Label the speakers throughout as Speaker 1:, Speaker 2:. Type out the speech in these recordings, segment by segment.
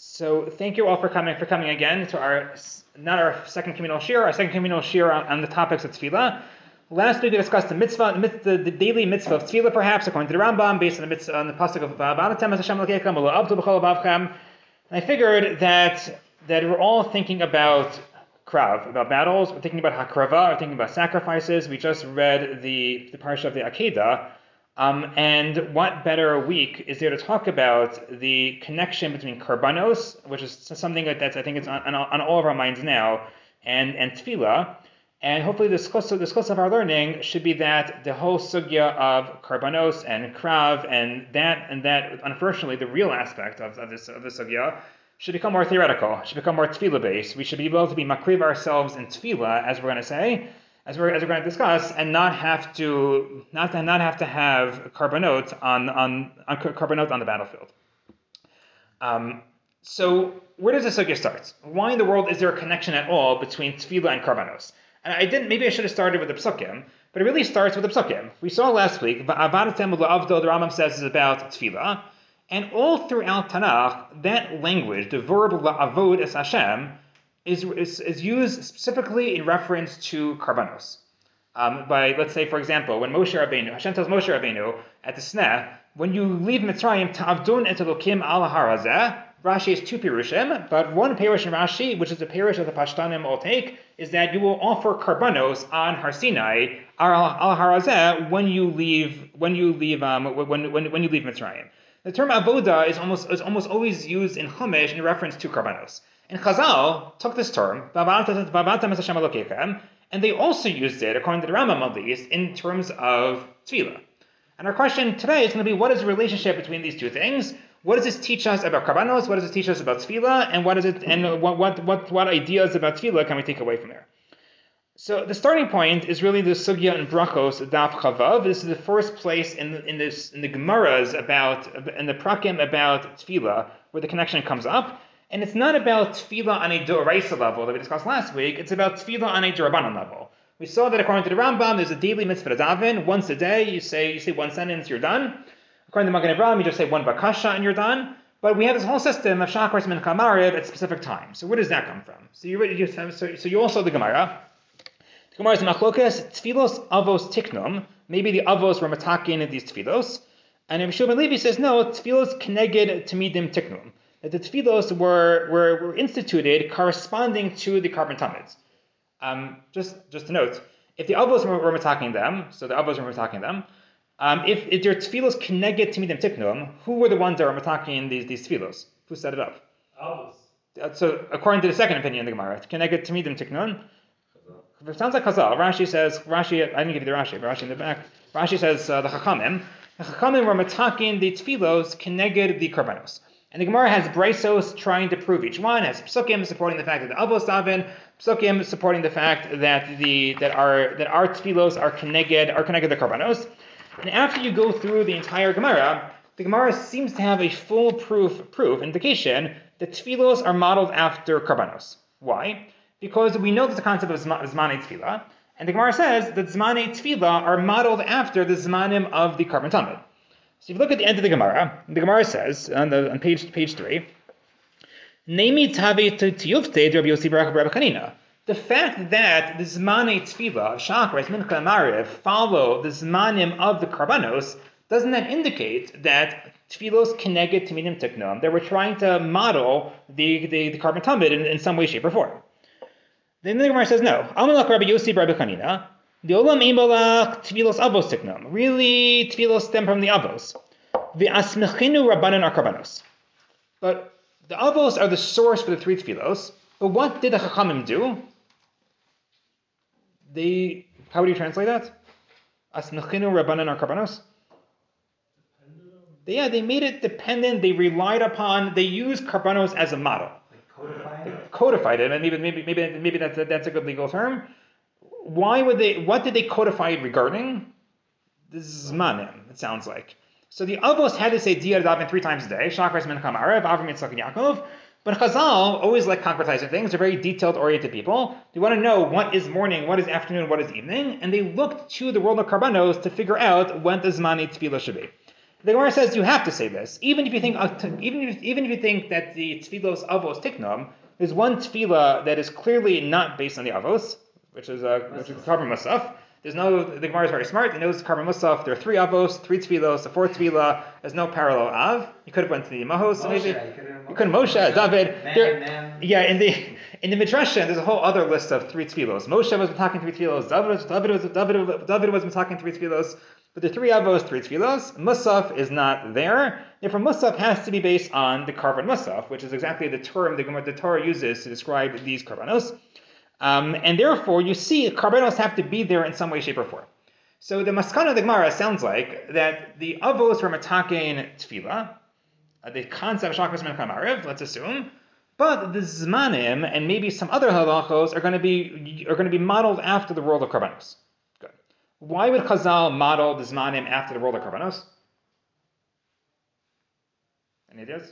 Speaker 1: So thank you all for coming for coming again to our not our second communal shir, our second communal shir on, on the topics of tefillah. Last week we discussed the mitzvah, the, the daily mitzvah of tefillah, perhaps according to the Rambam, based on the mitzvah, on the pasuk of Ba'alatem Hashem Abavchem. And I figured that that we're all thinking about krav, about battles. We're thinking about hakrava. We're thinking about sacrifices. We just read the the parsha of the Akedah. Um, and what better week is there to talk about the connection between karbanos, which is something that that's I think it's on, on, all of our minds now, and and tefillah, and hopefully the schos, the of our learning should be that the whole sugya of karbanos and krav and that and that unfortunately the real aspect of, of this of the sugya should become more theoretical, should become more tefillah based. We should be able to be makriv ourselves in tefillah, as we're going to say, as we're, as we're going to discuss, and not have to not to, not have to have karbanot on on, on karbanot on the battlefield. Um, so where does the sugya start? Why in the world is there a connection at all between tefillah and karbanos? And I didn't. Maybe I should have started with the psukim, but it really starts with the psukim. We saw last week. The Rambam says is about tefillah, and all throughout Tanakh, that language, the verb la'avod es Hashem, is, is, is used specifically in reference to karbanos. Um, by, let's say, for example, when Moshe Rabbeinu, Hashem tells Moshe Rabbeinu at the Sneh, when you leave Mitzrayim, ta'avdun et Elokim al harazeh, Rashi has two pirushim, but one pirush in Rashi, which is the pirush of the Pashtanim will take, is that you will offer karbanos on Har Sinai al harazeh when you leave when you leave um, when, when, when you leave Mitzrayim. The term avoda is almost is almost always used in Chumash in reference to karbanos. And Chazal took this term, and they also used it, according to the Rambam at least, in terms of tefillah. And our question today is going to be what is the relationship between these two things? What does this teach us about karbanos? What does it teach us about tefillah? And what is it? And what what what what ideas about tefillah can we take away from there? So the starting point is really the sugya and brachos daf chavav. This is the first place in the, in this in the gemaras about in the prakim about tefillah where the connection comes up. And it's not about tefillah on a doraisa level that we discussed last week. It's about tefillah on a durabanan level. We saw that according to the Rambam, there's a daily mitzvah to daven. Once a day, you say you say one sentence, you're done. According to Magen Avraham, you just say one bakasha and you're done. But we have this whole system of shachar min kamariv at specific times. So where does that come from? So you, you so, so you also the Gemara. The Gemara is machlokas tfilos avos tiknum. Maybe the avos were matakin in these tfilos. And Ibn Shulman Levi says no, tfilos keneged tamidim tiknum that the tefillos were, were, were instituted corresponding to the karban tamids. Um, just just to note, if the avos were, were attacking them, so the avos were attacking them, um, if, if their tefillos connected to them tiknum, who were the ones that were attacking these these tefillos? Who set it up?
Speaker 2: Avos.
Speaker 1: Uh, so according to the second opinion of the Gemara, connected to me them tiknun. It sounds like Chazal. Rashi says Rashi. I didn't give you the Rashi, but Rashi in the back. Rashi says uh, the Chachamim. The Chachamim were attacking the tefillos connected the karbanos. And the Gemara has braisos trying to prove each one, has psukim supporting the fact that the avos daven, psukim supporting the fact that the that our that our tefillos are connected are connected to karbanos. And after you go through the entire Gemara, the Gemara seems to have a full proof proof indication that tefillos are modeled after karbanos. Why? Because we know that the concept of zmane tefillah, and the Gemara says that zmane tefillah are modeled after the zmanim of the karban tamid. So if you look at the end of the Gemara, the Gemara says on, the, on page page three, Nemi tavi tiyufte Rabbi Yossi Barak Rabbi Chanina. The fact that the Zmane Tefillah, Shachris, Mincha, Mariv follow the Zmanim of the Karbanos, doesn't that indicate that Tfilos Keneged Timidim Tiknum, that we're trying to model the, the, the karban tumid in, in some way, shape, or form? Then the Gemara says no. Amalak Rabbi Yossi Rabbi Chanina, the olam imalach tvilos avos tiknam. Really, tvilos stem from the avos. The asmechinu rabbanan are karbanos. But the avos are the source for the three tvilos. But what did the chachamim do? They, how would you translate that? Asmechinu rabbanan are karbanos. Yeah, they made it dependent. They relied upon. They used karbanos as a model.
Speaker 2: Codified it.
Speaker 1: Codified it, and maybe maybe maybe maybe that's a, that's a good legal term why would they? What did they codify it regarding? This is zmanim. It sounds like. So the avos had to say diyar daven three times a day. Shachar Menacham Arev, Avram Yitzchak and Yaakov. But Chazal always like concretizing things. They're very detailed oriented people. They want to know what is morning, what is afternoon, what is evening, and they looked to the world of karbanos to figure out when the zmani tefillah should be. The Gemara says you have to say this, even if you think even if, even if you think that the tefillos avos tiknum, there's one tefillah that is clearly not based on the avos, which is a which is karban musaf. There's no the Gemara is very smart. It knows karban musaf. There are three avos, three tefillos, a fourth tefillah. There's no parallel av. You could have went to the mahos,
Speaker 2: Moshe,
Speaker 1: maybe.
Speaker 2: you could've-
Speaker 1: You couldn't Moshe, David.
Speaker 2: Man,
Speaker 1: There-
Speaker 2: man.
Speaker 1: yeah, in the in the midrash, there's a whole other list of three tefillos. Moshe was talking three tefillos. David was David was David, David was talking three tefillos. But the three avos, three tefillos. Musaf is not there. Therefore, musaf has to be based on the karban musaf, which is exactly the term the, Gemara- the Torah uses to describe these karbanos. Um, and therefore, you see, karbanos have to be there in some way, shape, or form. So the maskana of the Gemara sounds like that the avos were matakein tefillah, uh, the concept of shakras min kamariv, let's assume, but the zmanim and maybe some other halachos are going to be are going to be modeled after the world of karbanos. Good. Why would Chazal model the zmanim after the world of karbanos? Any ideas?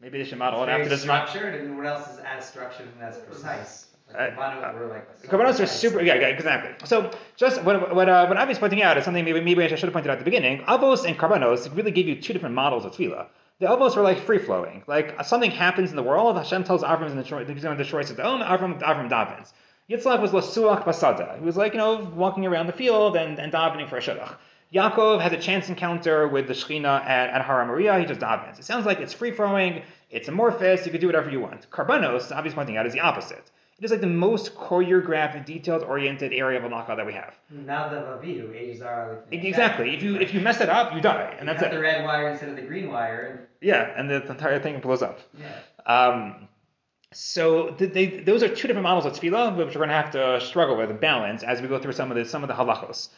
Speaker 1: Maybe they should model it after the zman.
Speaker 2: structured, and what else is as structured and as precise?
Speaker 1: Uh,
Speaker 2: Like, were like. so
Speaker 1: are super, yeah, yeah, exactly. So just what what uh, what Avi's pointing out is something maybe maybe I should have pointed out at the beginning. Avos and Karbanos really give you two different models of tefillah. The Avos are like free flowing, like something happens in the world. Hashem tells Avram he's going to destroy Sodom. Avram Avram davens. Yitzchak was lasuach basada. He was like you know walking around the field and, and davening for a shidduch. Yaakov has a chance encounter with the Shechina at, at Hara Maria. He just davens. It sounds like it's free flowing. It's amorphous. You can do whatever you want. Karbanos, Avi's pointing out, is the opposite. It is like the most choreographed, detailed-oriented area of a knockout that we have.
Speaker 2: Now the Vavidu, ages are like.
Speaker 1: Exactly. If you if you mess it up, you die, and that's
Speaker 2: cut the red wire instead of the green wire,
Speaker 1: Yeah, and the, entire thing blows up.
Speaker 2: yeah.
Speaker 1: Um, so th- they, those are two different models of tefillah, which we're going to have to struggle with and balance as we go through some of the some of the halachos.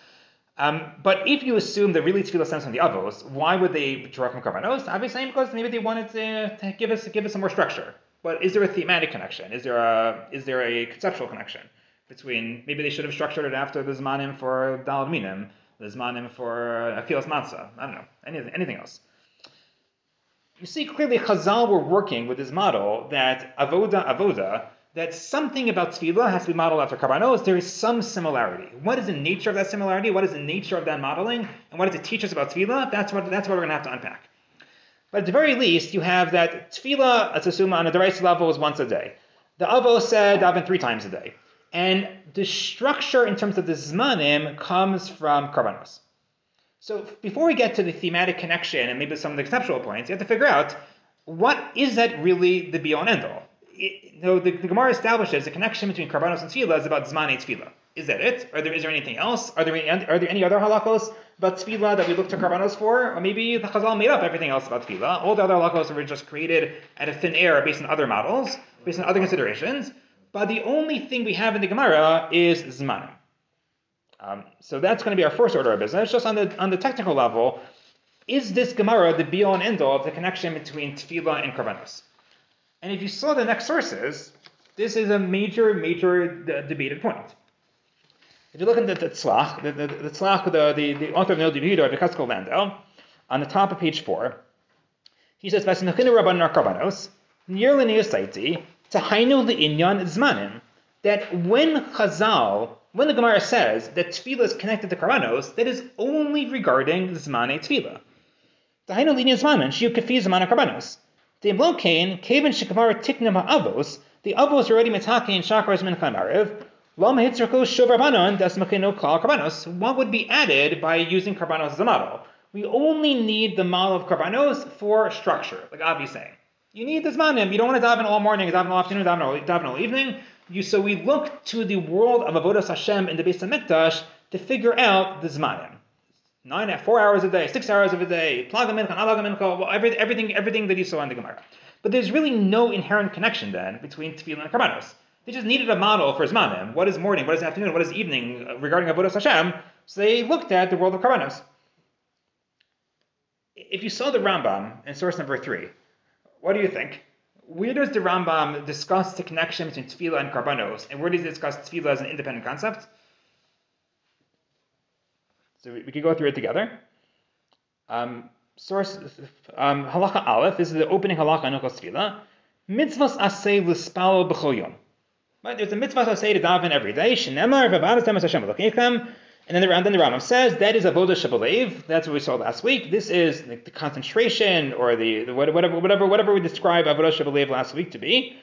Speaker 1: Um, but if you assume that really tefillah stems from the avos, why would they draw from karbanos? Obviously, because maybe they wanted to, to give us give us some more structure. But is there a thematic connection? Is there a is there a conceptual connection between maybe they should have structured it after the zmanim for dalad minim, the zmanim for achilas matzah? I don't know anything anything else you see clearly Chazal were working with this model that avoda avoda, that something about tefillah has to be modeled after karbanos. There is some similarity. What is the nature of that similarity? What is the nature of that modeling? And what does it teach us about tefillah? That's what that's what we're going to have to unpack. But at the very least, you have that tefillah, let's assume on a derisive level, is once a day. The Avo said daven three times a day. And the structure in terms of the zmanim comes from karbanos. So before we get to the thematic connection and maybe some of the conceptual points, you have to figure out what is that really the be all and end all. It, you know, the, the Gemara establishes the connection between karbanos and tefillah is about zmani tefillah. Is that it? Are there, is there anything else? Are there any, are there any other halachos about tefillah that we look to karbanos for? Or maybe the Chazal made up everything else about tefillah. All the other halachos were just created out of thin air based on other models, based on other considerations. But the only thing we have in the Gemara is zmanim. Um, so that's going to be our first order of business. Just on the on the technical level, is this Gemara the be all and end all of the connection between tefillah and karbanos? And if you saw the next sources, this is a major, major d- debated point. If you look at the, the Tzlach, the, the, the Tzlach, the, the, the author of Noda BiYehuda, Yechezkel Landau, on the top of page four, he says, Vasimachinu Rabbanon Karbanos, near Saiti, Tahainu Li'inyan Zmanim, that when Chazal, when the Gemara says that tefillah is connected to Karbanos, that is only regarding Zmane tefillah. Tahainu Li'inyan Zmanim, Shiu Kafi Zman Karbanos. The Imlokain, Kaven Shikamara Tiknim Ha'avos, the Avos already metaking Shakras Min Chamariv, What would be added by using Karbanos as a model? We only need the model of Karbanos for structure, like Avi is saying. You need this manim. You don't want to daven all morning, daven all afternoon, daven all, daven all evening. You, so we look to the world of Avodas Hashem in the Beis Hamikdash to figure out the zmanim. Nine, four hours a day, six hours of a day, plagam mincha, alagam mincha, well, every, everything, everything that you saw in the Gemara. But there's really no inherent connection then between tefillah and karbanos. They just needed a model for zmanim. What is morning? What is afternoon? What is evening uh, regarding Avodas Hashem? So they looked at the world of karbanos. If you saw the Rambam in source number three, what do you think? Where does the Rambam discuss the connection between tefillah and karbanos, and where does he discuss tefillah as an independent concept? So we, we could go through it together. Um, source um, halacha aleph. This is the opening halacha Hilchos Tefillah. Mitzvahs asay l'spalo b'chol yom. Right, there's a mitzvah asay to daven every day. And then the, then the Rambam says that is a avoda shabalev. That's what we saw last week. This is like the concentration or the, the whatever whatever whatever we describe avoda shabalev last week to be.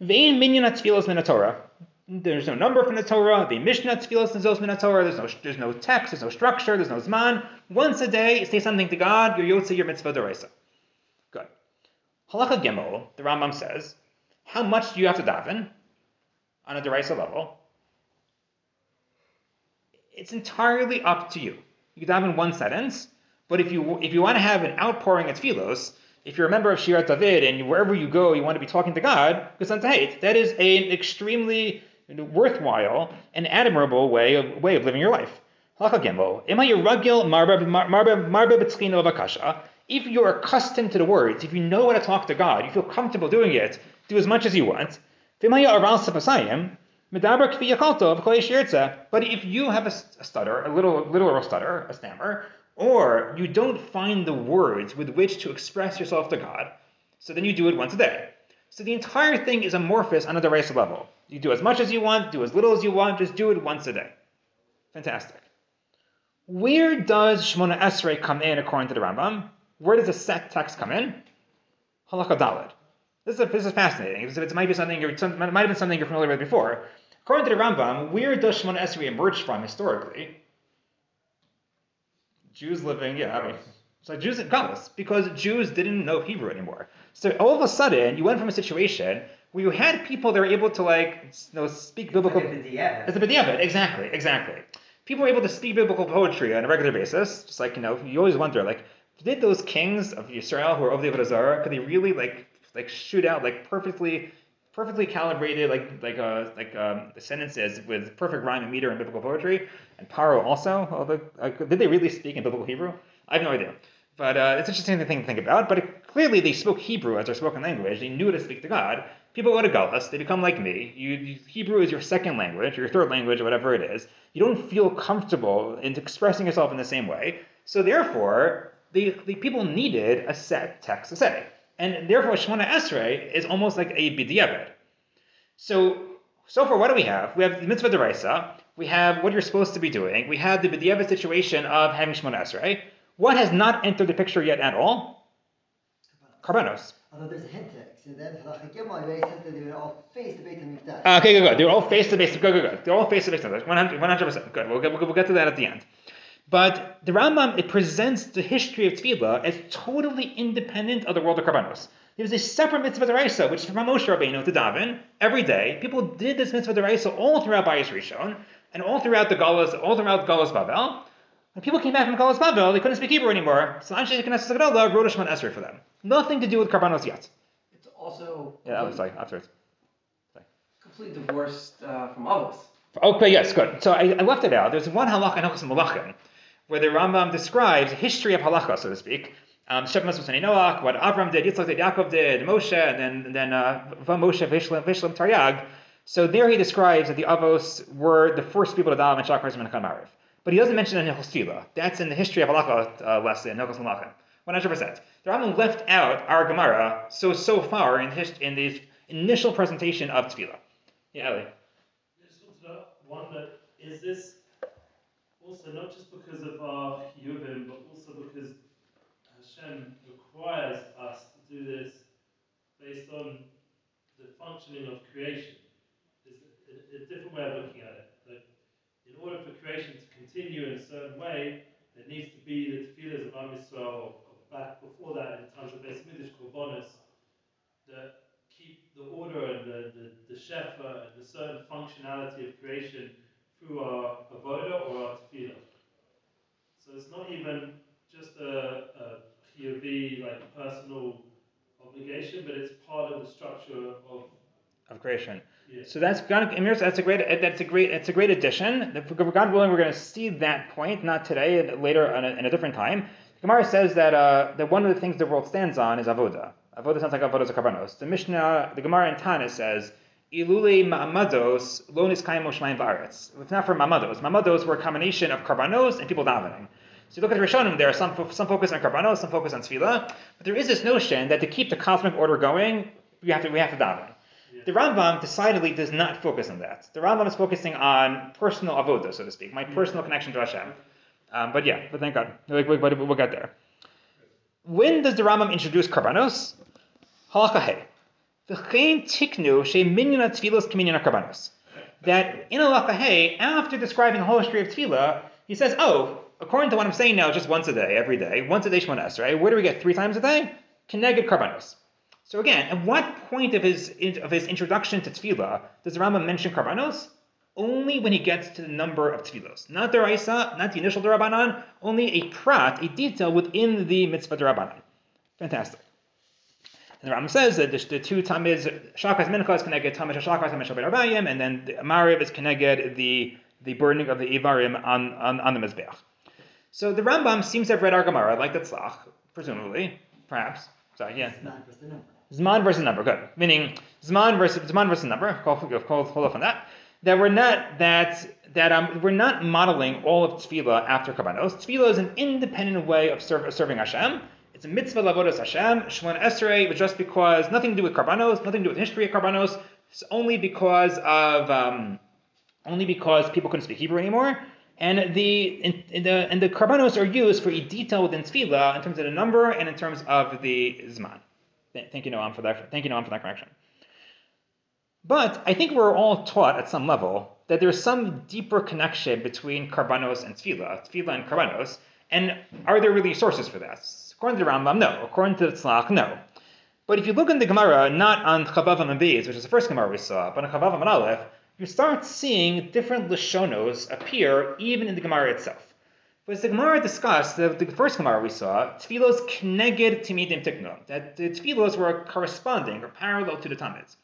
Speaker 1: Vein minyan atfilos min Torah. There's no number from the Torah. The Mishnah tfilos nizos min Torah. There's no there's no text. There's no structure. There's no zman. Once a day, say something to God. Your yotze your mitzvah deraisa. Good. Halacha Gimel. The Rambam says, how much do you have to daven on a deraisa level? it's entirely up to you. You can daven one sentence, but if you if you want to have an outpouring at philos, if you're a member of Shirat David and wherever you go you want to be talking to God, that is an extremely worthwhile and admirable way of way of living your life. If you're accustomed to the words, if you know how to talk to God, you feel comfortable doing it, do as much as you want. But if you have a, stutter, a little literal stutter, a stammer, or you don't find the words with which to express yourself to God, so then you do it once a day. So the entire thing is amorphous on a derisa level. You do as much as you want, do as little as you want, just do it once a day. Fantastic. Where does Shmona Esrei come in according to the Rambam? Where does the set text come in? Halakha Dalid. This is, this is fascinating. It might be something you're, it might have been something you're familiar with before. According to the Rambam, where does Shemona Esrei emerge from historically? Jews living, yeah, I mean, so Jews in Galus, because Jews didn't know Hebrew anymore. So all of a sudden, you went from a situation where you had people that were able to like, you know, speak biblical.
Speaker 2: It's
Speaker 1: a b'diavad, exactly, exactly. People were able to speak biblical poetry on a regular basis, just like you know, you always wonder like, did those kings of Israel who were of the Avodah could they really like like shoot out like perfectly perfectly calibrated like like uh like um, the sentences with perfect rhyme and meter in biblical poetry. And Paro also although uh, did they really speak in biblical Hebrew? I have no idea. But uh, it's interesting thing to think about but it, clearly they spoke Hebrew as their spoken language. They knew how to speak to God. People go to Galus they become like me. You, you, Hebrew is your second language your third language whatever it is. You don't feel comfortable in expressing yourself in the same way. So therefore the, the people needed a set text to say and therefore Shemona Esrei is almost like a b'diavad. So, so far, what do we have? We have the mitzvah deraisa. We have what you're supposed to be doing. We have the b'diavad situation of having Shemona Esrei. What has not entered the picture yet at all? Karbanos.
Speaker 3: Although there's a hint text, and then they were all face the Beit HaMikdash.
Speaker 1: Ah, okay, good, good. They're all face the base. Good, good, good. They're all face the Beit HaMikdash. 100 percent. Good. We'll get, we'll get to that at the end. But the Rambam it presents the history of tefillah as totally independent of the world of karbanos. There was a separate mitzvah deraisa, which is from Moshe Rabbeinu to daven every day. People did this mitzvah deraisa all throughout Bayis Rishon and all throughout the Galas, all throughout Galas Babel. When people came back from Galas Babel, they couldn't speak Hebrew anymore. So Anshe Knesset Gedola wrote a Shemon Esrei for them. Nothing to do with karbanos yet.
Speaker 4: It's also
Speaker 1: yeah. I'm sorry. Afterwards.
Speaker 4: Sorry. Completely divorced uh, from Avos.
Speaker 1: Okay, yes, good. So I, I left it out. There's one halach in Halachas Malachim where the Rambam describes history of halacha, so to speak. Um, Noach, what Avram did, Yitzchak did, Yaakov did, Moshe, and then then uh, Moshe Vishlam, Vishlam Taryag. So there he describes that the Avos were the first people to daven in Shachar and Mariv. But he doesn't mention it in That's in the history of halacha uh, lesson, Hilchos Malachim. 100%. The Rambam left out our Gemara so so far in, his, in the initial presentation of Tefillah. Yeah,
Speaker 5: that is this also not just because of our Yuvim, but also because Hashem requires us to do this based on the functioning of creation. It's a, a different way of looking at it. That in order for creation to continue in a certain way, there needs to be the tefillahs of Am Yisrael, back before that in terms of Beis Midrash Korbanos, that keep the order and the, the, the shefa and the certain functionality of creation through our avoda or our tefillah. So it's not even just a, a POV, like personal obligation, but it's part of the structure of
Speaker 1: of creation.
Speaker 5: Yeah.
Speaker 1: So that's that's a great that's a great it's a great addition. God willing, we're going to see that point not today, later in a, in a different time. Gemara says that uh, that one of the things the world stands on is avoda. Avoda sounds like avoda is a karbanos. The Mishnah, the Gemara in Tanis says Ilule ma'amados lo niskayim shmayim v'aretz. If not for ma'amados, ma'amados were a combination of karbanos and people davening. So you look at the Rishonim, there are some some focus on karbanos, some focus on tefillah, but there is this notion that to keep the cosmic order going, we have to we have to daven.
Speaker 5: Yeah.
Speaker 1: The Rambam decidedly does not focus on that. The Rambam is focusing on personal avoda, so to speak, my personal connection to Hashem. Um, but yeah, but thank God, Like, we- but we'll get there. When does the Rambam introduce karbanos? Halacha hey. V'chein tiknu she minyan tefillos k'minyan karbanos. That in halacha hey, after describing the whole history of tefillah, he says, oh, according to what I'm saying now, just once a day, every day, once a day Shemona Esrei. Where do we get three times a day? Keneged karbanos. So again, at what point of his of his introduction to tefillah does the Rambam mention karbanos? Only when he gets to the number of tefillos, not the Raisa, not the initial Darabanan, only a prat, a detail within the mitzvah Darabanan. Fantastic. And the Rambam says that the, the two tamiz, shakas mincha is connected tamiz shakas and mishal berabayim, and then the mariv is connected the the burning of the ivarim on, on, on the mizbeach. So the Rambam seems to have read our Gemara like the Tzlach, presumably, perhaps. Sorry, yeah.
Speaker 3: It's not just the number.
Speaker 1: Zman versus number, good. Meaning Zman versus Zman versus number. Call, hold off on that. That we're not that that um we're not modeling all of tefillah after karbanos. Tefillah is an independent way of serve, serving Hashem. It's a mitzvah lavodas Hashem. Shemon Esrei was just because nothing to do with karbanos, nothing to do with history of karbanos. It's only because of um, only because people couldn't speak Hebrew anymore. And the in, in the and the karbanos are used for a detail within tefillah in terms of the number and in terms of the zman. Thank you, Noam, for that. Thank you, Noam, for that correction. But I think we're all taught at some level that there's some deeper connection between karbanos and tefillah, tefillah and karbanos. And are there really sources for that? According to the Rambam, no. According to the Tzlach, no. But if you look in the Gemara, not on Chavav and Beis, which is the first Gemara we saw, but on Chavav and Aleph, you start seeing different Lashonos appear even in the Gemara itself. But as the Gemara discussed, the, the first Gemara we saw, Tfilos kneged timidim tikno, that the Tfilos were corresponding or parallel to the Tamids.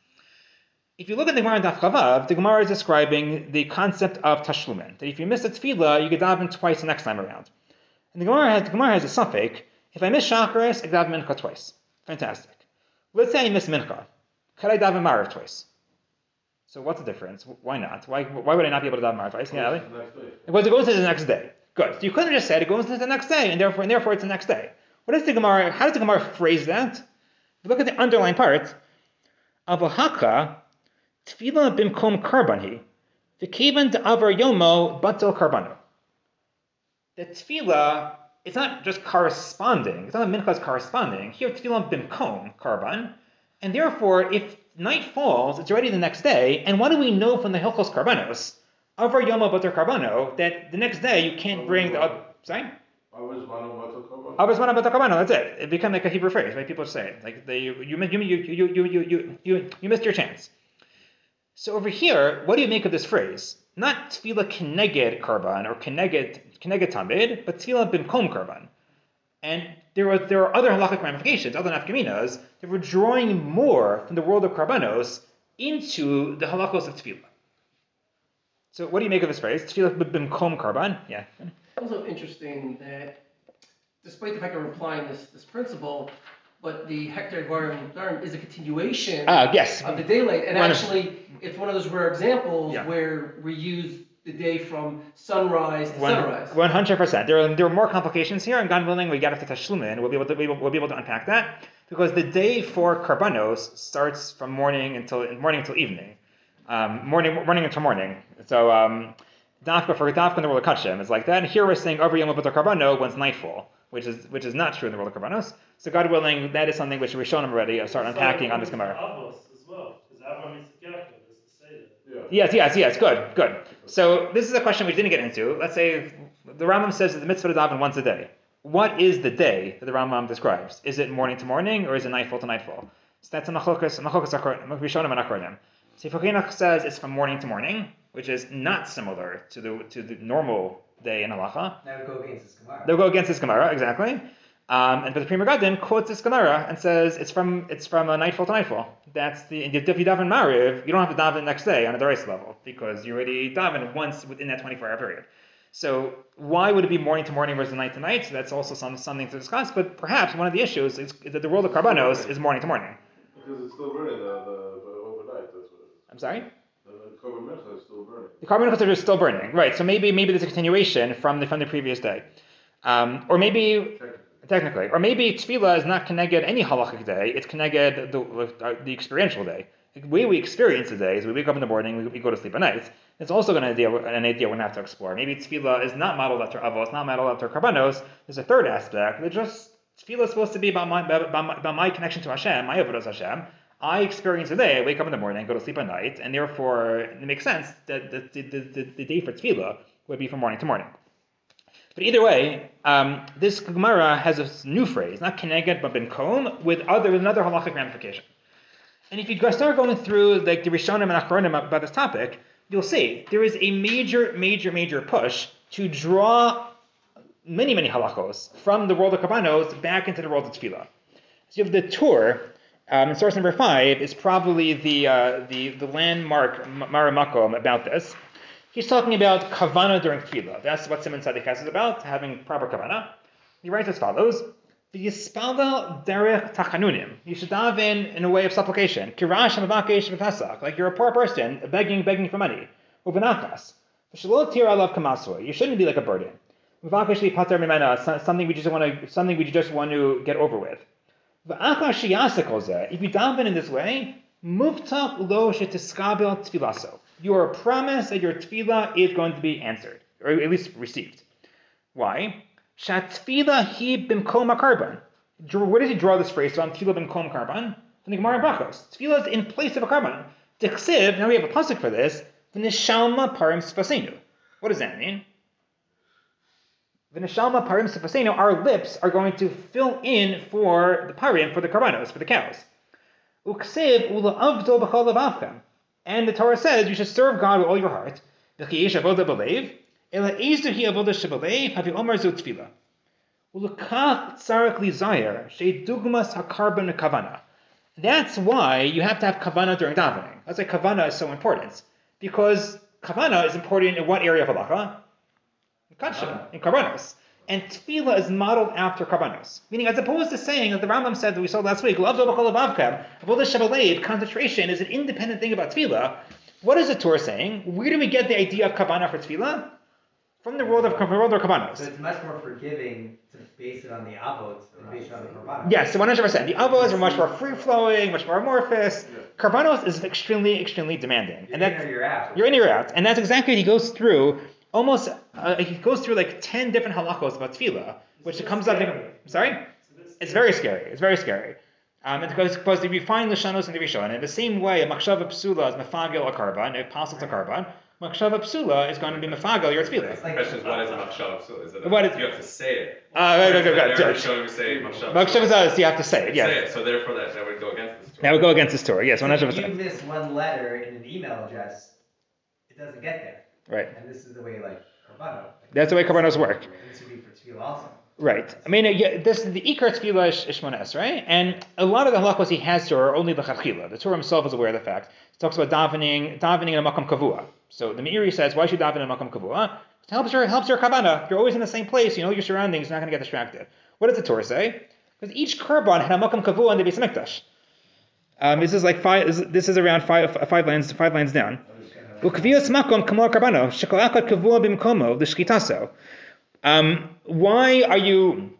Speaker 1: If you look at the Gemara in Daf Chavav, the Gemara is describing the concept of tashlumin, that if you miss a tefillah, you get daven twice the next time around. And the Gemara has, the Gemara has a suffix, if I miss chakras, I daven mincha twice. Fantastic. Let's say I miss mincha. Could I daven marav twice? So what's the difference? Why not? Why, why would I not be able to daven marav twice? Yeah? Because it goes to the next day. Good. So you couldn't have just said it goes to the next day, and therefore, and therefore it's the next day. What is the Gemara? How does the Gemara phrase that? If you look at the underlying part, avahaka tefillah bimkom karbanhi, v'kevan da'avar yomo batel karbanu. The tefillah it's not just corresponding. It's not a minchas corresponding. Here, tefillah bimkom karban, and therefore, if night falls, it's already the next day. And what do we know from the Hilchos Karbanos? Avar Yoma Bater Karbano, that the next day you can't bring the. Uh, sorry? Avar Zmana Bater Karbano, that's it. It became like a Hebrew phrase, right? People say it. Like they, you, you, you, you, you, you, you, you, you missed your chance. So over here, what do you make of this phrase? Not tefillah keneged karban or keneged keneged tamid, but tefillah bimkom karban. And there are there are other halachic ramifications, other nafkaminas, that we're drawing more from the world of karbanos into the halachos of tefillah. So what do you make of this phrase? Tefillah bimkom karban? Yeah.
Speaker 4: Also interesting that despite the fact that we're applying this, this principle, but the hectare environment is a continuation
Speaker 1: Ah, yes.
Speaker 4: of the daylight. And
Speaker 1: Wonderful.
Speaker 4: actually, it's one of those rare examples
Speaker 1: Yeah.
Speaker 4: where we use the day from sunrise to sunrise.
Speaker 1: One hundred percent. There are there are more complications here, and God willing, we get up to Tashlumin. We'll be able to we will, we'll be able to unpack that because the day for Karbanos starts from morning until morning until evening, um, morning morning until morning. So um, Dafka for Dafka in the world of Kachem is like that. And here we're saying over Yom Kippur Karbano when's nightfall, which is which is not true in the world of Karbanos. So God willing, that is something which we've shown him already. I'll start unpacking on this Gemara.
Speaker 5: Well, because Avram is Yaakov, as to say that.
Speaker 1: Yes, yes, yes. Good, good. So this is a question we didn't get into. Let's say the Rambam says that the mitzvah to daven once a day. What is the day that the Rambam describes? Is it morning to morning or is it nightfall to nightfall? So that's a machokas, machokas rishonim and akronim. Sefer Chinuch says it's from morning to morning, which is not similar to the to the normal day in halacha.
Speaker 2: That would go against this Gemara.
Speaker 1: They'll go against this Gemara exactly. Um, and but the Pri Megadim quotes this Gemara and says it's from it's from a nightfall to nightfall. That's the if you daven Mariv, you don't have to daven the next day on a Doris level because you already daven once within that 24 hour period. So why would it be morning to morning versus night to night? So that's also some, something to discuss. But perhaps one of the issues is that the world of Karbanos is morning to morning.
Speaker 6: Because it's still burning the, the, the overnight. That's what is.
Speaker 1: I'm sorry.
Speaker 6: The, carbon is still burning.
Speaker 1: The carbon is still burning, right? So maybe maybe there's a continuation from the from the previous day, um, or maybe technically, or maybe tefillah is not connected any halachic day; it's connected the uh, the experiential day. The way we experience the day is we wake up in the morning, we, go to sleep at night. It's also an idea, an idea we're going to have to explore. Maybe tefillah is not modeled after avos, not modeled after karbanos. There's a third aspect that just tefillah is supposed to be about my, about about my connection to Hashem, my avodas Hashem. I experience the day, I wake up in the morning, go to sleep at night, and therefore it makes sense that the, the, the, the day for tefillah would be from morning to morning. But either way, um, this Gemara has a new phrase, not keneged but ben kom, with other with another halachic ramification. And if you start going through like the Rishonim and Achronim about this topic, you'll see there is a major, major, major push to draw many, many halachos from the world of Kabbanos back into the world of Tefillah. So you have the Tur, um, source number five is probably the uh, the the landmark Maramakom about this. He's talking about kavana during tefillah. That's what Siman Tzaddik is about, having proper kavana. He writes as follows: "V'yispalda derech tachanunim." You should daven in a way of supplication. Kirash hamabakesh v'pesach, like you're a poor person begging, begging for money. Uvenakas. V'shalot tir alav kamasua. You shouldn't be like a burden. Something we just want to, something we just want to get over with. If you daven in this way, muvtak lo shetiskabel tfilaso. You promise that your tefillah is going to be answered, or at least received. Why? Shatfila he bimkom karban. Where does he draw this phrase from? Tefillah bimkom karban. From the Gemara Brachos. Tefillah is in place of a karban. Dichsiv, now we have a pasuk for this. V'nishalma parim sfasenu. What does that mean? V'nishalma parim sfasenu. Our lips are going to fill in for the parim, for the karbanos, for the cows. Uksiv ula avdo b'chol. And the Torah says you should serve God with all your heart. That's why you have to have kavana during davening. That's why kavana is so important. Because kavana is important in what area of halacha? In kasha, in karbanos. And tefillah is modeled after karbanos. Meaning, as opposed to saying that the Rambam said that we saw last week, love avavkem, avodah shabalev, concentration is an independent thing about tefillah. What is the Torah saying? Where do we get the idea of kavana for tefillah? From the world of from the world of karbanos.
Speaker 2: So it's much more forgiving to base it on the avot than base it on the korbanos.
Speaker 1: Yes, so 100%. The avos are much more free flowing, much more amorphous. Karbanos is extremely, extremely demanding.
Speaker 2: You're
Speaker 1: And
Speaker 2: in
Speaker 1: that's
Speaker 2: or you're out.
Speaker 1: you're in, you're out. And that's exactly what he goes through almost, uh, he goes through like 10 different halachos about tefillah, which it comes up. Sorry? It's very scary. It's very scary. Um, and because, because if you find Lashanos in the Rishon, in the same way, a Machshava Psula is Mefagil a Karban, a Pasuk to Karban, Machshava Psula is going to be Mefagil your
Speaker 2: It's
Speaker 1: tefillah.
Speaker 2: like
Speaker 7: The question is, what is a machshav? So is it a,
Speaker 1: What is-
Speaker 7: you have to say it?
Speaker 1: Uh, right, right, right, right.
Speaker 7: Every show you say machshav.
Speaker 1: Machshava Psula, you have to say it,
Speaker 7: Say
Speaker 1: yes.
Speaker 7: it. So therefore, that, that would go against this.
Speaker 1: That would go against this Torah, yes,
Speaker 2: So if you miss one letter in an email address, it doesn't get there.
Speaker 1: Right.
Speaker 2: And this is the way like Karbano.
Speaker 1: That's the way Karbanos work.
Speaker 2: This would be for Tefillah also.
Speaker 1: Right. I mean, yeah, this the Ikar Tefillah is right? And a lot of the halachos he has to are only the Chachila. The Torah himself is aware of the fact. He talks about davening, davening in a makam kavua. So the Meiri says, why should you daven in a makam kavua? It helps your helps your kavana. You're always in the same place. You know your surroundings. You're not going to get distracted. What does the Torah say? Because each karban had a makam kavua in the Beis Hamikdash. Um, this is like five. This is, this is around five five lines five lines down. Um, why are you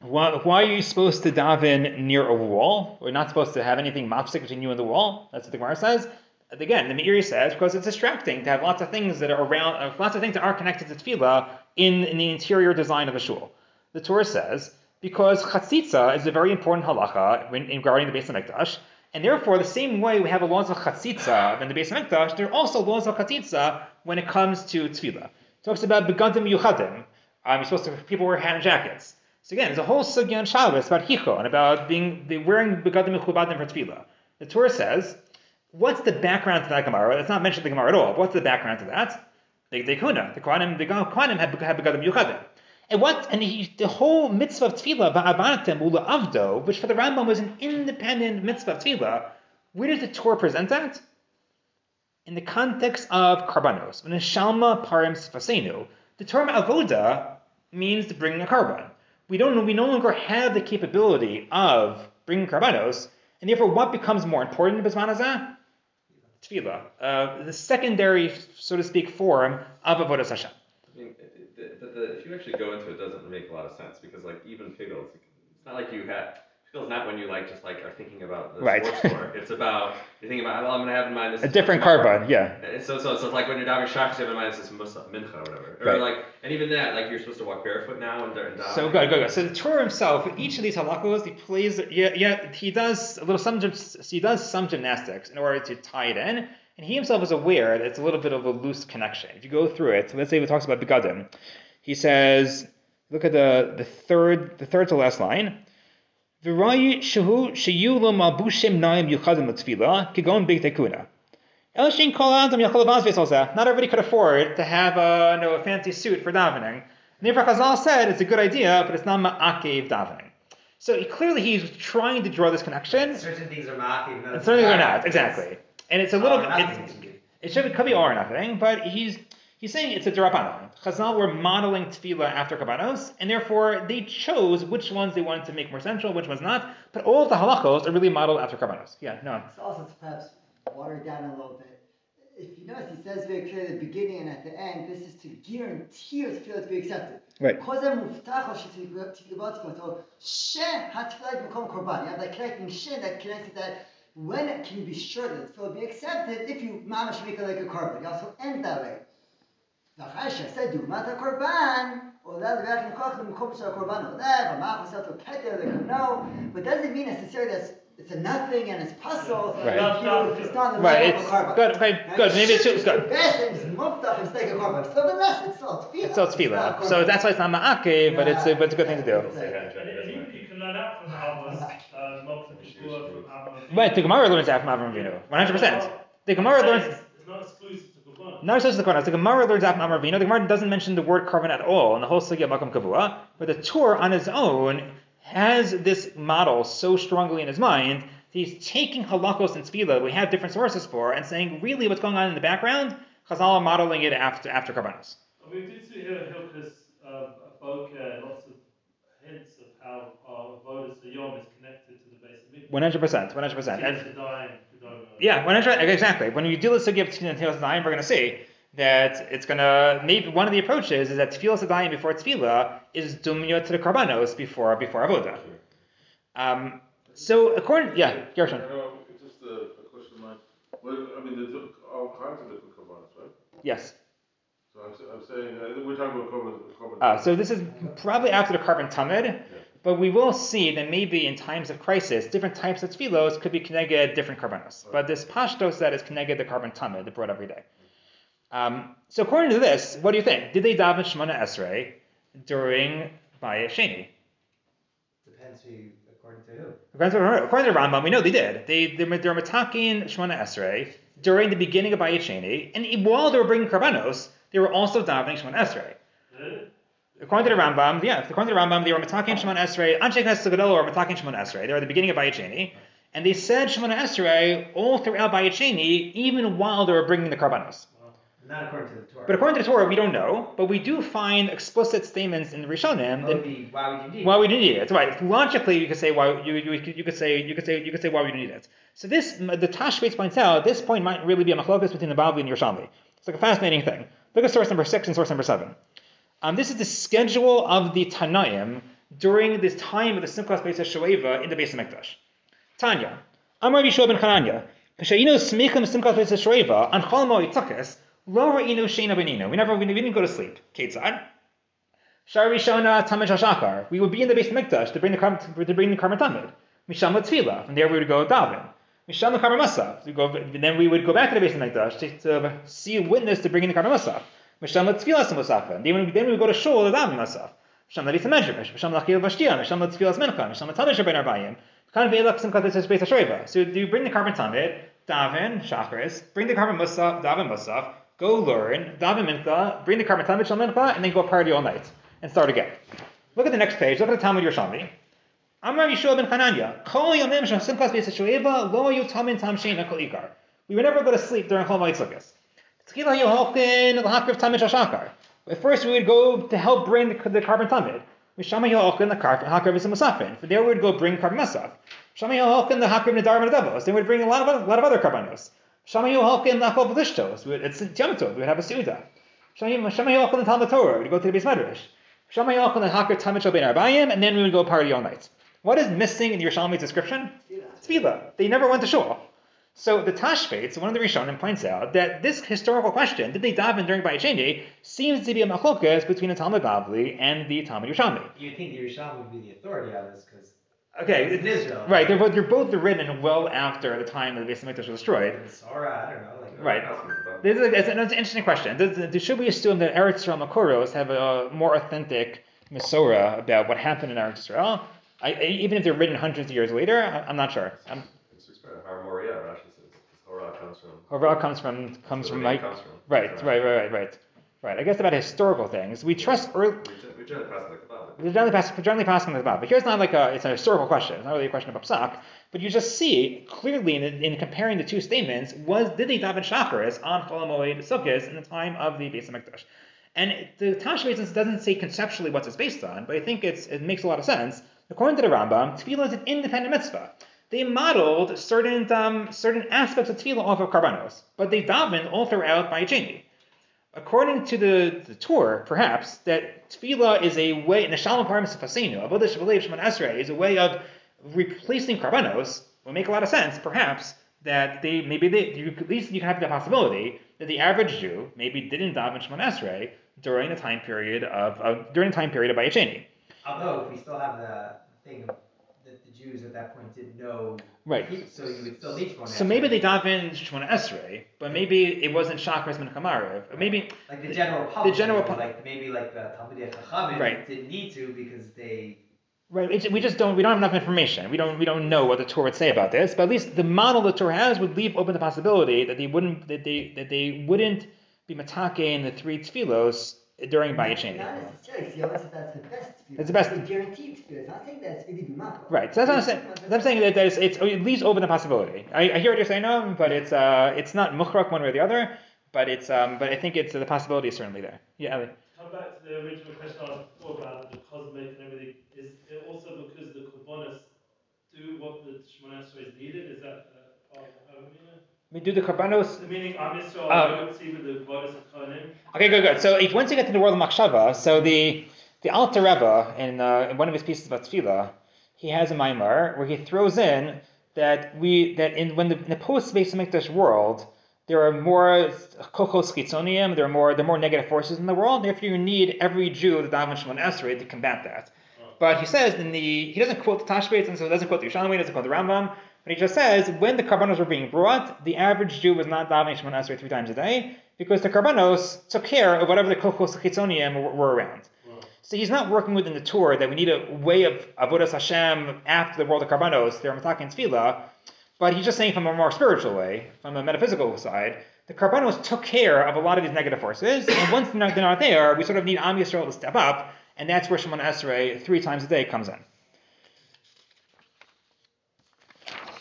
Speaker 1: why, why are you supposed to daven near a wall? We're not supposed to have anything mopstick between you and the wall. That's what the Gemara says. Again, the Meiri says because it's distracting to have lots of things that are around, uh, lots of things that are connected to tefillah in, in the interior design of a shul. The Torah says because chatzitza is a very important halacha in regarding the Beis Hamikdash, and therefore the same way we have a laws of chatzitza in the Beis Hamikdash, there are also laws of chatzitza when it comes to tefillah. It talks about begadim yuchadim. Um, you're supposed to people wear hat and jackets. So again, there's a whole sugya on Shabbos about hicho and about being the wearing begadim mechubadim for tefillah. The Torah says, what's the background to that Gemara? It's not mentioned in the Gemara at all. What's the background to that? The the kuna, the Kohanim, the Kohanim had, had begadim yuchadim. And what? And he, the whole mitzvah of tefillah, va'avatem ula avdo, which for the Rambam was an independent mitzvah of tefillah. Where does the Torah present that? In the context of karbanos, when shalma parim sfasenu, the term avoda means to bring a karban. We don't. We no longer have the capability of bringing karbanos, and therefore, what becomes more important in Bisman Hazah? Tefillah, uh, the secondary, so to speak, form of avodas Hashem.
Speaker 7: I mean, it- it- the, if you actually go into it, it doesn't make a lot of sense because like even Figel, it's, not like you have Feels not when you like just like are thinking about the
Speaker 1: Right.
Speaker 7: sports score. It's about you're thinking about. Well, I'm gonna have in mind this.
Speaker 1: A different carbon, yeah.
Speaker 7: So, so, so it's like when you're diving shachar, you have in mind this is musa, mincha, or whatever. Or
Speaker 1: Right.
Speaker 7: like, and even that, like you're supposed to walk barefoot now and, and daven.
Speaker 1: So good, good, good. So the Torah himself, each of these halachos, he plays, yeah, yeah, he does a little some, he does some gymnastics in order to tie it in, and he himself is aware that it's a little bit of a loose connection. If you go through it, let's say he talks about begadim, he says, look at the the third, the third to last line. V'rayi shehu sheyu lo malbushim naim yuchadim l'tfila kigon big tekuna. El shein kol adam yachol lavaz v'esolzeh. Not everybody could afford to have a, you know, a fancy suit for davening. Therefore Chazal said it's a good idea, but it's not ma'akev davening. So he, clearly he's trying to draw this connection.
Speaker 2: Certain things are mocking.
Speaker 1: And certain things are not, exactly. And it's a little bit, it's, it should be, could be all or nothing, but he's He's saying it's a derabanan. Chazal were modeling tefillah after kabbanos, and therefore they chose which ones they wanted to make more central, which ones not. But all of the halachos are really modeled after kabbanos. Yeah, no.
Speaker 3: It's also perhaps watered down a little bit. If you notice, he says very clearly at the beginning and at the end, this is to guarantee your tefillah to be accepted.
Speaker 1: Right.
Speaker 3: You have like connecting shin that connects to that when can you be sure that it will be accepted if you manage to make it like a carbon. You also end that way. ואחרי שעשה דוגמת הקורבן, עולה לברך עם כוח למקום של הקורבן עולה, ומה עושה אותו כתר לקרנו, but doesn't mean necessarily that it's a nothing and it's puzzle,
Speaker 1: Right.
Speaker 3: and you know, it's not the
Speaker 1: Right,
Speaker 3: level of
Speaker 1: it's
Speaker 3: a korban.
Speaker 1: good, okay,
Speaker 3: Right?
Speaker 1: good, maybe it's
Speaker 3: Shit is
Speaker 1: good.
Speaker 3: the best and it's muftach and steak a korban. So the rest, it's still tefillah.
Speaker 1: It's still
Speaker 3: not
Speaker 1: tefillah.
Speaker 3: a
Speaker 1: So
Speaker 3: korban.
Speaker 1: that's why it's not ma'akev, but it's a, but it's a good thing to do.
Speaker 5: And, and you, you can learn out from Alva's uh, multiple Shua from Alva's.
Speaker 1: Right, the Gemara learns that from Avram Avinu, 100%. The Gemara learns,
Speaker 5: It's, it's not exclusive to Gabon.
Speaker 1: not just the karban, the Gemara learns that from Avram Avinu. The Gemara doesn't mention the word karban at all in the whole Sugya Makam Kavua, but the Torah on his own has this model so strongly in his mind, that he's taking halachos and tefillah we have different sources for, and saying really what's going on in the background, Chazal are modeling it after after karbanos.
Speaker 5: We do see here Hilchas uh, Boker and lots of hints of how our Avodas Yom is connected to the base of Mikvah.
Speaker 1: One hundred percent, one hundred percent. And
Speaker 5: Sedai and Kedoma.
Speaker 1: yeah, exactly. When you do the sugya of tefillah and tefillah we're going to see that it's going to maybe one of the approaches is that tefillah sedayim before tefillah is dumya to the karbanos before before avoda. Um, so according, yeah, Gershon.
Speaker 6: You know, it's just a, a question of mine. Well, I mean, there's all kinds of different kavanas, right?
Speaker 1: Yes.
Speaker 6: So I'm, I'm saying, uh, we're talking about carbon. carbon
Speaker 1: Uh, so this is probably after the karban tamid, but we will see that maybe in times of crisis, different types of tefillos could be connected to different karbanos. But this pashtos that is connected the karban tamid, the brought every day. Um, so according to this, what do you think? Did they daven Shemona Esrei during Bayit Sheni?
Speaker 2: Depends who, according to who.
Speaker 1: According to, according to Rambam, we know they did. They they were, they were matakin Shemona Esrei during the beginning of Bayit Sheni, and while they were bringing karbanos, they were also davening Shemona Esrei. According to the Rambam, yeah, according to the Rambam, they were matakin Shemon Esrei, Anshe Knesset Gadol were matakin Shemon Esrei. They were at the beginning of Bayit and they said Shemon Esrei all throughout Bayit even while they were bringing the karbanos.
Speaker 2: Not according to the Torah.
Speaker 1: But according to the Torah, we don't know, but we do find explicit statements in the Rishonim
Speaker 2: That would be, why would you need
Speaker 1: why we didn't need it. That's right. Logically, you could say why you, you, you could say you could say you could say why we didn't need it. So this the Tashbetz points out this point might really be a machlokas between the Bavli and Yerushalmi. It's like a fascinating thing. Look at source number six and source number seven. Um, this is the schedule of the Tanaim during this time of the Simchas Beis Shoeva in the Beis Hamikdash. Tanya, Amar Yehoshua ben Chananya, Kashayinu smichim Simchas Beis Shoeva, an chol mo'itakas, lo ra'inu sheina beninu. We never, we didn't go to sleep. Ketzad. Shar Rishona Tamid Shashakar. We would be in the Beis Hamikdash to bring the to bring the Karm Tamid. Misham Tefillah. From there we would go daven. Misham the go, then we would go back to the Beis Hamikdash to, to see a witness to bring in the Karm Musaf. Misham Tefillah Musafa. And then we, go to Shul daven Musaf. Misham the Beis Misham Chiyah Vashtia. Misham the Tefillah Mincha. Misham Tamid Shabbat Arbayim. Kind of Ve'elach Simchat Beis Beis Hashoeva. So do you bring the Karm Tamid, daven Shachris, bring the Karm Musaf, daven Musaf, go learn, daven Mincha, bring the Karm Tamid Shal Mincha, and then go party all night and start again. Look at the next page. Look at the Talmud Yerushalmi. Amar Yehoshua ben Chananya. Kol yomim shel simchas beis Hashoeva lo yu tamin tam shein kol ikar. We would never go to sleep during Chol Moed. Tchila yohalkin l'hakriv tamid shashakar. At first we would go to help bring the, the karban tamid. Mishama yohalkin the hakriv is musafin. From there we would go bring karban masaf. Shama yohalkin the hakriv nedar and adavos. Then we'd bring a lot of other, lot of other karbanos. Shama yohalkin the akol v'lishtos. It's Yom Tov. We would have a seuda. Shama yohalkin the Talmud Torah. We'd go to the Beis Medrash. Shama Yalkon and Hakar Tamid Shal Ben Arbayim, and then we would go party all night. What is missing in the Yerushalmi's description?
Speaker 3: Tefillah.
Speaker 1: They never went to shul. So the Tashbetz, one of the Rishonim, points out that this historical question, did they daven during Bayis Sheni, seems to be a machlokas between the Talmud Bavli and the Talmud Yerushalmi.
Speaker 2: You'd think the Yerushalmi would be the authority on this because
Speaker 1: Okay,
Speaker 2: it's in Israel.
Speaker 1: right, they're both, they're both written well after the time that the Beis Hamikdash was destroyed.
Speaker 2: And I don't know. Like,
Speaker 1: Right.
Speaker 7: It's.
Speaker 1: This is it's an, interesting question. Does, should we assume that Eretz Yisrael Makoros have a more authentic Masorah about what happened in Eretz Yisrael? I, even if they're written hundreds of years later, I, I'm not sure. I'm,
Speaker 7: It's expressed. Har Moria, Rashi says. Torah comes from.
Speaker 1: Horah comes from comes from
Speaker 7: the
Speaker 1: Mike.
Speaker 7: comes from.
Speaker 1: Right,
Speaker 7: Right.
Speaker 1: right, right, right, right. I guess about historical things. We trust early.
Speaker 7: We gen- we generally pass like the Bible.
Speaker 1: We're generally pass, generally passing this about, but here's not like a it's a historical question. It's not really a question of psak, but you just see clearly in, in comparing the two statements was did they daven shacharis on Chol Hamoed Sukkot in the time of the Beis Hamikdash, and the Tashbetz doesn't say conceptually what it's based on, but I think it's it makes a lot of sense. According to the Rambam, tefillah is an independent mitzvah. They modeled certain um, certain aspects of tefillah off of karbanos, but they davened all throughout by According to the, the Tur, perhaps, that tefillah is a way, Neshama Parmas Fasenu, Avodah Shavalev Shemon Esrei, is a way of replacing karbanos, would make a lot of sense, perhaps, that they, maybe they, you, at least you can have the possibility that the average Jew maybe didn't daven Shemon Esrei during the time period of, of during the time period of Bayis Sheni.
Speaker 2: Although if we still have the thing the Jews at that point didn't know,
Speaker 1: Right.
Speaker 2: so you would still need one.
Speaker 1: So maybe they daven Shemon Esrei, but maybe it wasn't Shachris Min Kamarav, or maybe
Speaker 2: like the general public,
Speaker 1: The
Speaker 2: general
Speaker 1: public,
Speaker 2: like maybe like the Talmudei Chachamim
Speaker 1: Right.
Speaker 2: didn't need to because they
Speaker 1: Right. It's, we just don't. We don't have enough information. We don't. We don't know what the Tur would say about this. But at least the model the Tur has would leave open the possibility that they wouldn't. That they that they wouldn't be matake in the three tefillos during Bayis Sheni.
Speaker 3: Not necessarily. That's the best tefillah.
Speaker 1: It's the best-
Speaker 3: It's a guaranteed tefillah. It's not saying that it's really b'makor.
Speaker 1: Right. So that's what I'm saying. I'm saying that there's, it's, it leaves open the possibility. I, I hear what you're saying, no, but it's uh it's not mukhrak one way or the other. But it's um but I think it's the possibility is certainly there. Yeah. Ali.
Speaker 5: Come back to the original question I asked before about the cosmic and everything. Is it also because the Korbanos do what the Shemon Esrei is needed? Is that uh, part of the Havamina?
Speaker 1: We do the karbanos.
Speaker 5: Meaning Am Yisrael
Speaker 1: Oh.
Speaker 5: uh, with the Kohanim.
Speaker 1: Okay, good, good. So if once you get to the world of Machshava, so the the Alter Rebbe in, uh, in one of his pieces about Tefillah, he has a Maimar where he throws in that we that in when the, in the post Beis Hamikdash world there are more kokos chitzonium, there are more there are more negative forces in the world. Therefore, you need every Jew the daven Shemon Esrei to combat that. But he says in the he doesn't quote the Tashbetz and so he doesn't quote the Yerushalmi, doesn't quote the Rambam. But he just says when the karbanos were being brought, the average Jew was not davening Shemon Esrei three times a day because the karbanos took care of whatever the kokos chitzonium were, were around. So he's not working within the Tur that we need a way of avodas Hashem after the world of karbanos, they're matakin and tefillah, but he's just saying from a more spiritual way, from a metaphysical side, the karbanos took care of a lot of these negative forces, and once they're not, they're not there, we sort of need Am Yisrael to step up, and that's where Shemon Esrei three times a day comes in.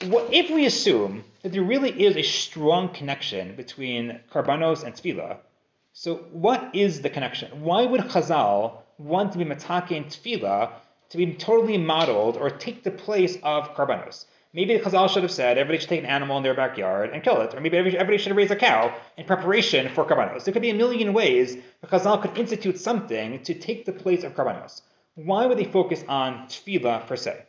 Speaker 1: What, if we assume that there really is a strong connection between karbanos and tefillah, so what is the connection? Why would Chazal want to be matake and to be totally modeled or take the place of karbanos? Maybe Chazal should have said everybody should take an animal in their backyard and kill it, or maybe everybody everybody should raise a cow in preparation for karbanos. There could be a million ways that Chazal could institute something to take the place of karbanos. Why would they focus on tefillah per se?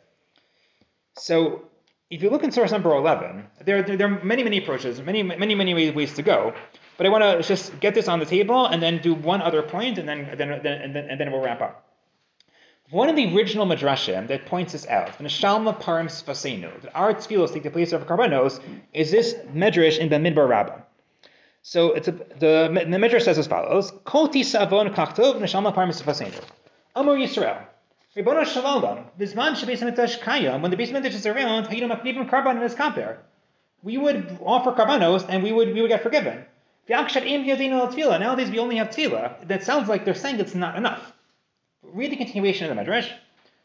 Speaker 1: So if you look in source number 11, there, there, there are many, many approaches, many, many, many ways, to go. But I want to just get this on the table and then do one other point, and then, then, then, and, then, and then we'll wrap up. One of the original midrashim that points this out, Neshalma Parim Sfasenu, that our tefillos take the place of karbanos, is this medrash in the Midbar Rabbah. So it's a, the, the midrash says as follows: Kol tisa avon kachtov Neshalma Parim Sfasenu. Amor Yisrael. Ribono Shalom, Bizman Shabes Kayam, when the Beis is around, Hayinu Maknivim Karban his compare. We would offer karbanos and we would we would get forgiven. Nowadays we only have tefillah. That sounds like they're saying it's not enough. Read the continuation of the Medrash.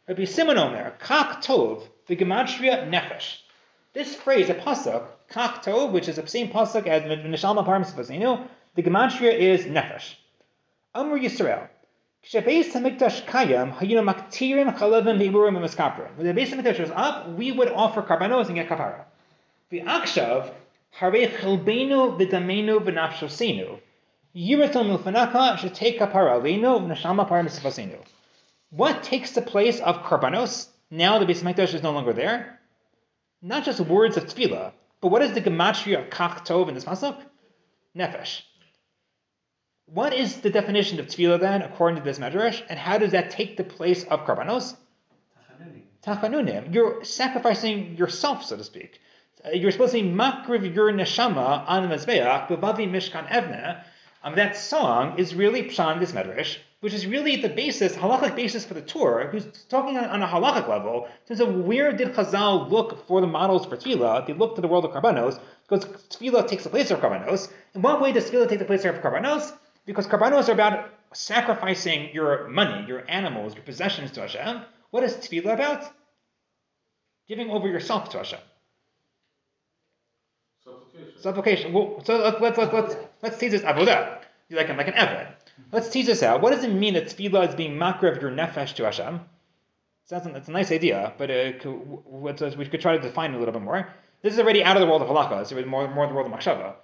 Speaker 1: Rabbi Simon Omer, Kak Tov, v'gematria nefesh. This phrase, a pasuk, Kak Tov, which is the same pasuk as Nishalma Parmas Vasinu, the gematria is nefesh. Amr Yisrael. When the Beis Hamikdash was up, we would offer karbanos and get kapara. The akshav hare chilbenu v'damenu v'nafshosenu yiratom should take kapara leinu v'nashama parim What takes the place of karbanos? Now the Beis Hamikdash is no longer there. Not just words of tefillah, but what is the gematria of kach tov in this pasuk? Nefesh. What is the definition of tefillah then, according to this medrash, and how does that take the place of karbanos? Tachanunim. You're sacrificing yourself, so to speak. Uh, You're supposed to be makriv your neshama on the mezbeach, bevavi mishkan evne. Um, that song is really pshan this medrash, which is really the basis, halachic basis for the Tur, who's talking on, on a halachic level, in terms of where did Chazal look for the models for tefillah? They look to the world of karbanos, because tefillah takes the place of karbanos. In what way does tefillah take the place of karbanos? Because karbanos are about sacrificing your money, your animals, your possessions to Hashem. What is tefillah about? Giving over yourself to Hashem.
Speaker 6: Supplication.
Speaker 1: Supplication. Well, so let's let's let's let's, let's tease this avodah. You're like an like an Evan. Let's tease this out. What does it mean that tefillah is being makriv your nefesh to Hashem? Sounds it's a nice idea, but uh, could, we could try to define it a little bit more. This is already out of the world of halacha. It's already more more the world of machshava.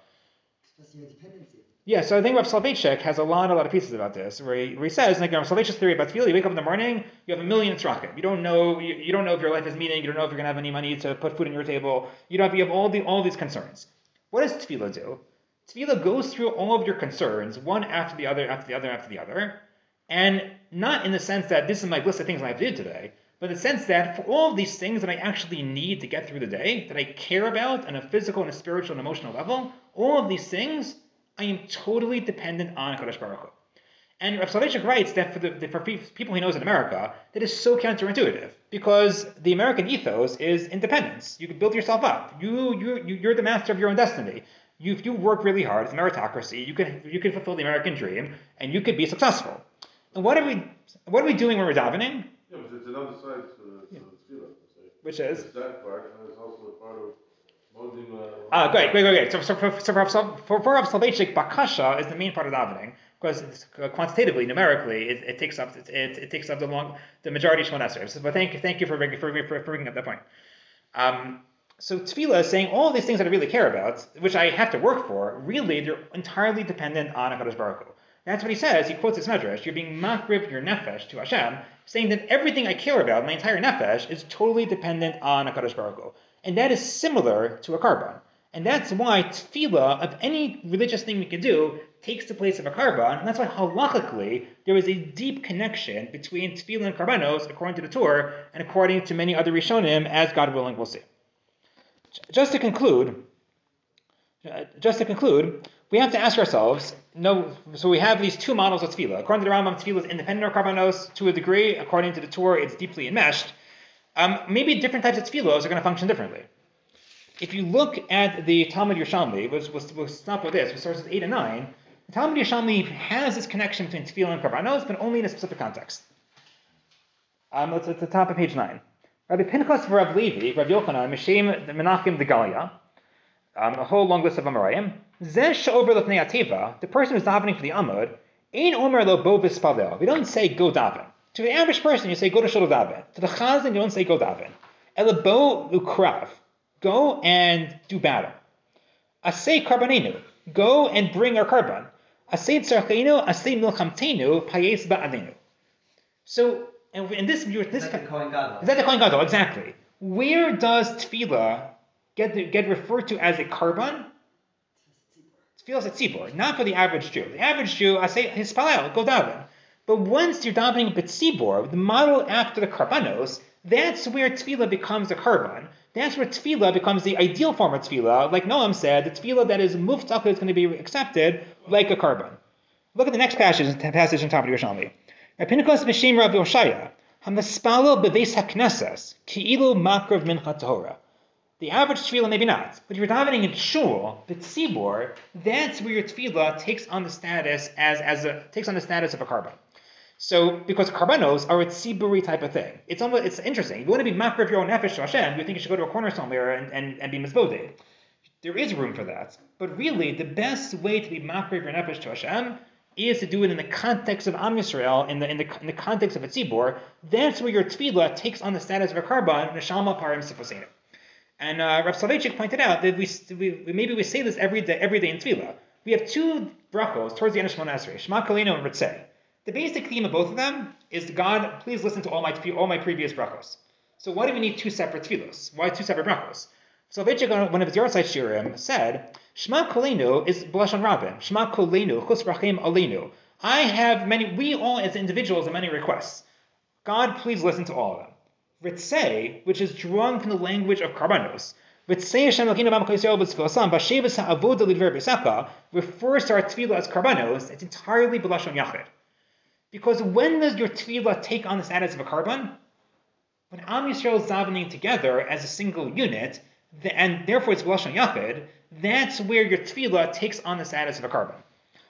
Speaker 1: Yeah, so I think Rav Soloveitchik has a lot, a lot of pieces about this, where he, where he says, like Rav Soloveitchik's theory about tefillah, you wake up in the morning, you have a million tzrakim. You don't know, you, you don't know if your life has meaning, you don't know if you're going to have any money to put food on your table. You don't have, you have all the all these concerns. What does tefillah do? Tefillah goes through all of your concerns, one after the other, after the other, after the other, and not in the sense that this is my list of things I have to do today, but in the sense that for all of these things that I actually need to get through the day, that I care about on a physical and a spiritual and emotional level, all of these things I am totally dependent on Kadosh Baruch Hu. And Rav Soloveitchik writes that for the, the for pe- people he knows in America, that is so counterintuitive because the American ethos is independence. You can build yourself up. You you you- you're the master of your own destiny. You, if you work really hard, it's meritocracy. You can you can fulfill the American dream, and you could be successful. And what are we what are we doing when we're davening?
Speaker 6: Yeah, but it's another side to, to the per se.
Speaker 1: Which is
Speaker 6: It's that part, and it's also a part of
Speaker 1: Ah, great, great, great, great. So, so for, so for, for, for Soloveitchik, bakasha is the main part of davening because quantitatively, numerically, it, it takes up it, it, it takes up the long the majority of Shemon Esrei. But thank you, thank you for for, for, bringing up that point. Um, so tefillah is saying all these things that I really care about, which I have to work for, really they're entirely dependent on Hakadosh Baruch Hu. That's what he says. He quotes this medrash. You're being makrib your nefesh to Hashem, saying that everything I care about, my entire nefesh, is totally dependent on Hakadosh Baruch Hu. And that is similar to a karban. And that's why tefillah of any religious thing we can do takes the place of a karban. And that's why halachically there is a deep connection between tefillah and karbanos, according to the Tur, and according to many other Rishonim, as God willing we'll see. Just to conclude, uh, just to conclude, we have to ask ourselves, no, so we have these two models of tefillah. According to the Rambam, tefillah is independent of karbanos to a degree. According to the Tur, it's deeply enmeshed. Um, maybe different types of tefillahs are going to function differently. If you look at the Talmud Yerushalmi, which was we'll stop with this, with sources 8 and 9, the Talmud Yerushalmi has this connection between tefillah and karbanos, but only in a specific context. Um, let's at the top of page 9. Rabbi Pinchas of Rav Levi, Rav Yochanan, Meshem Menachem de Galia, um, a whole long list of Amoraim. She'over lefnei ateva, the person who's davening for the Amud, ein omer lo bo vispalel. We don't say go daven. To the average person, you say go to shul daven. To the chazan, you don't say go daven. Ela bo ukrav, go and do battle. Asay karbanenu, go and bring our karban. Asay tzarchenu, asay milchamtenu, payes ba'alenu. So, and in this view, this
Speaker 2: Is that the Kohen Gadol?
Speaker 1: is that the Kohen Gadol? Exactly. Where does tefillah get get referred to as a karban? Tefillah is a tzibor, not for the average Jew. The average Jew, I say his palal, go daven. But once you're davening b'tzibor, the model after the karbanos, that's where tefillah becomes a karban. That's where tefillah becomes the ideal form of tefillah. Like Noam said, the tefillah that is muftach is going to be accepted like a karban. Look at the next passage, passage in top of Yerushalmi. Pinchas Mishim Rav Yoshaya, Hamaspalo beves haknesses, ki'ilu makrav mincha tahora. The average tefillah, maybe not. But if you're davening in shul, the tzibor, that's where your tefillah takes on the status as, as a, takes on the status of a karban. So, because karbanos are a tziburi type of thing. It's almost, it's interesting. If you want to be makriv your own nefesh to Hashem, you think you should go to a corner somewhere and, and, and be mizvoded. There is room for that. But really, the best way to be makriv your nefesh to Hashem is to do it in the context of Am Yisrael, in the, in the, in the context of a tzibor. That's where your tefillah takes on the status of a karban, neshama parim sifosenu. And uh, Rav Soloveitchik pointed out that we, we maybe we say this every day, every day in tefillah. We have two brachos towards the end of Shemona Esrei, Shema Kolenu and Ritzeh. The basic theme of both of them is God, please listen to all my all my previous brachos. So why do we need two separate tefillos? Why two separate brachos? So Soloveitchik, one of his Yortzeit Shirim, said, Shema Kolenu is B'lashon Rabin. Shema Kolenu, Chus Rachim Alenu. I have many, we all as individuals have many requests. God, please listen to all of them. Ritzei, which is drawn from the language of Karbanos, Ritzei Hashem Elokeinu b'am Yisrael b'tzfilasam, b'shevas ha'avoda lidver b'saka, refers to our tefillah as Karbanos, it's entirely B'lashon Yachid. Because when does your tefillah take on the status of a karban? When Am Yisrael is davening together as a single unit, and therefore it's B'lashon Yachid, that's where your tefillah takes on the status of a karban.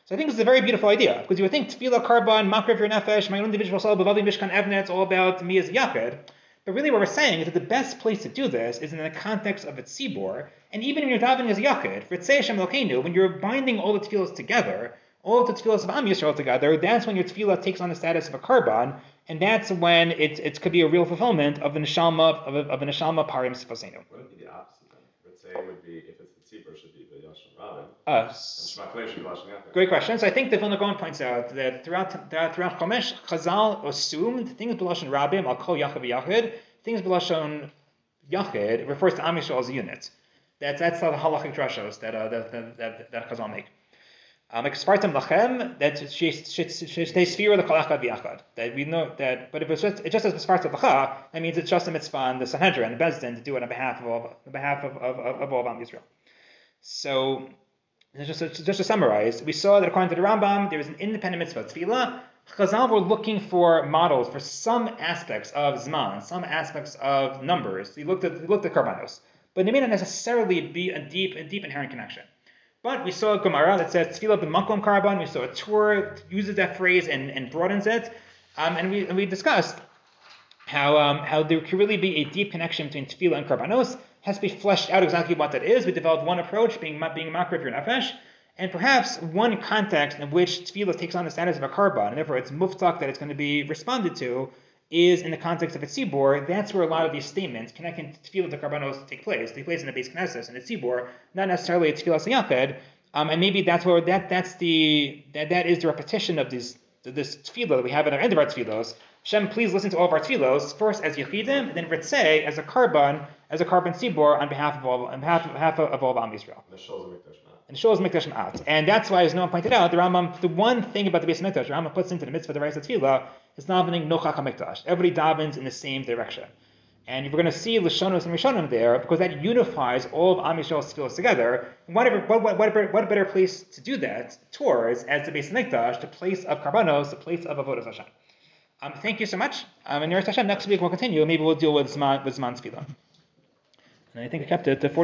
Speaker 1: So I think this is a very beautiful idea because you would think tefillah, karban, makrev your nefesh, my own individual soul, bavali mishkan evnet, it's all about me as a yachid. But really, what we're saying is that the best place to do this is in the context of a tzibor, and even when you're davening as a yachid, for Hashem Elokeinu, when you're binding all the tefillahs together, all of the tefillahs of Am Yisrael together, that's when your tefillah takes on the status of a karban, and that's when it, it could be a real fulfillment of the neshama of, of a neshama parim sifasenu.
Speaker 7: Wouldn't it be the opposite then? it would be, if it's the tzibur, should be the Yashon Rabin,
Speaker 1: Uh,
Speaker 7: and Shema Kolei should be Lashon Yachid.
Speaker 1: Great question. So I think the Vilna Gaon points out that throughout that throughout Chomesh, Chazal assumed things b'lashon Rabim al kol yachid v'yachid, things b'lashon Yachid refers to Am Yisrael as a unit. That's that's the halachic drashos that uh, that, that, that that Chazal make. Um, like Spartam Lachem, that stays sphere the kolachad v'yachad. That we know that, but if it's just it just says Spartam Lacha, that means it's just a mitzvah on the Sanhedrin, and the Bezdin, to do it on behalf of all on behalf of of, of, of all of Am Yisrael. So just to, just to summarize, we saw that according to the Rambam, there is an independent mitzvah, tefillah. Chazal were looking for models for some aspects of Zman, some aspects of numbers. He looked at he looked at Karbanos, but they may not necessarily be a deep a deep inherent connection. But we saw a Gemara that says tefillah b'makom karban. We saw a Tur uses that phrase and, and broadens it, um, and we and we discussed how um, how there could really be a deep connection between tefillah and karbanos. Has to be fleshed out exactly what that is. We developed one approach, being being makriv your nefesh, and perhaps one context in which tefillah takes on the status of a karban, and therefore it's muftak that it's going to be responded to, is in the context of a tzibor. That's where a lot of these statements connecting tefillah to karbanos take place. Take place in the beis knesses and the tzibor, not necessarily a tefillah sayaked. Um, and maybe that's where that that's the that, that is the repetition of these this tefillah that we have in our end of our. Shem, please listen to all of our tefillos first as Yechidim, and then Ritzeh as a karban, as a karban tzibor on behalf of all on behalf of, behalf of, of all of Am Yisrael.
Speaker 7: And the Shul's a Mikdash Ma'at.
Speaker 1: And shows Mikdash Ma'at. And that's why, as Noam pointed out, the Rambam, the one thing about the Beis Mikdash, the Rambam puts into the mitzvah, of the Reis Tefillah, is davening Nochach HaMikdash. Everybody davens in the same direction. And we're going to see Lashonos and Rishonim there because that unifies all of Am Yisrael's tefillahs together. And what, what, what, what, better, what better place to do that towards as the Beis Mikdash, the place of Karbanos, the place of Avodah Hashem. Um, thank you so much. Um, and next week we'll continue. Maybe we'll deal with Zman, with Zman Tefillah. And I think I kept it to 40.